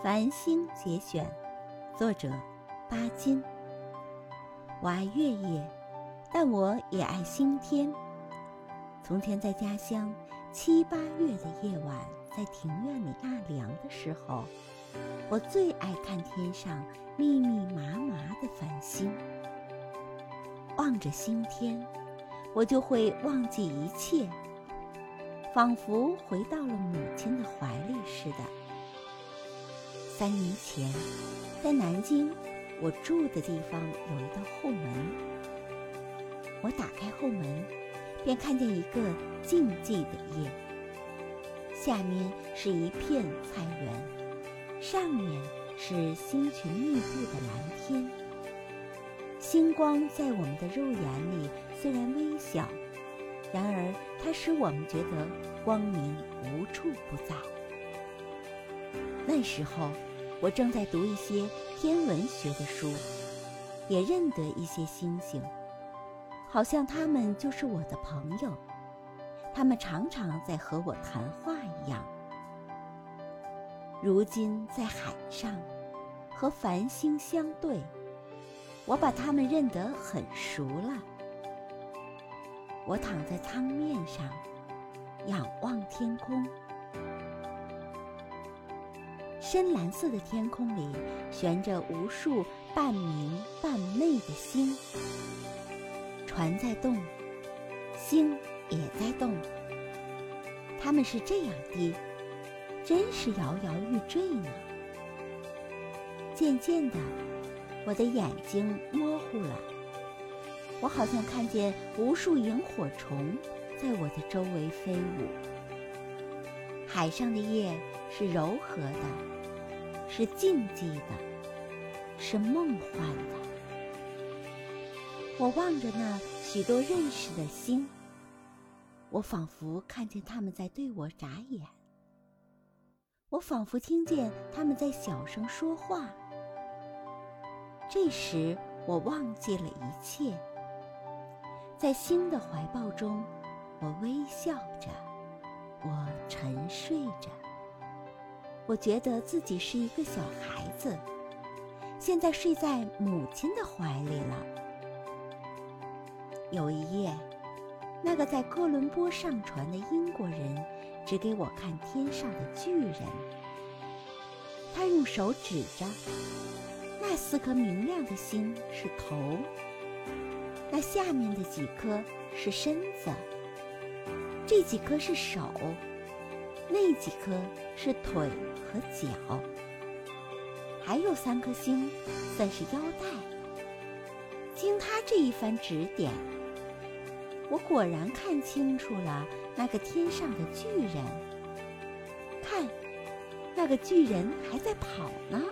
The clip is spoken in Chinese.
繁星节选，作者巴金。我爱月夜，但我也爱星天。从前在家乡，七八月的夜晚，在庭院里纳凉的时候，我最爱看天上密密麻麻的繁星。望着星天，我就会忘记一切，仿佛回到了母亲的怀里似的。三年前，在南京，我住的地方有一道后门。我打开后门，便看见一个静寂的夜。下面是一片菜园，上面是星群密布的蓝天。星光在我们的肉眼里虽然微小，然而它使我们觉得光明无处不在。那时候。我正在读一些天文学的书，也认得一些星星，好像他们就是我的朋友。他们常常在和我谈话一样。如今在海上，和繁星相对，我把他们认得很熟了。我躺在舱面上，仰望天空。深蓝色的天空里悬着无数半明半昧的星，船在动，星也在动。它们是这样低，真是摇摇欲坠呢。渐渐的，我的眼睛模糊了，我好像看见无数萤火虫在我的周围飞舞。海上的夜是柔和的。是静寂的，是梦幻的。我望着那许多认识的星，我仿佛看见他们在对我眨眼，我仿佛听见他们在小声说话。这时，我忘记了一切，在星的怀抱中，我微笑着，我沉睡着。我觉得自己是一个小孩子，现在睡在母亲的怀里了。有一夜，那个在哥伦布上船的英国人指给我看天上的巨人，他用手指着那四颗明亮的星是头，那下面的几颗是身子，这几颗是手。那几颗是腿和脚，还有三颗星算是腰带。经他这一番指点，我果然看清楚了那个天上的巨人。看，那个巨人还在跑呢。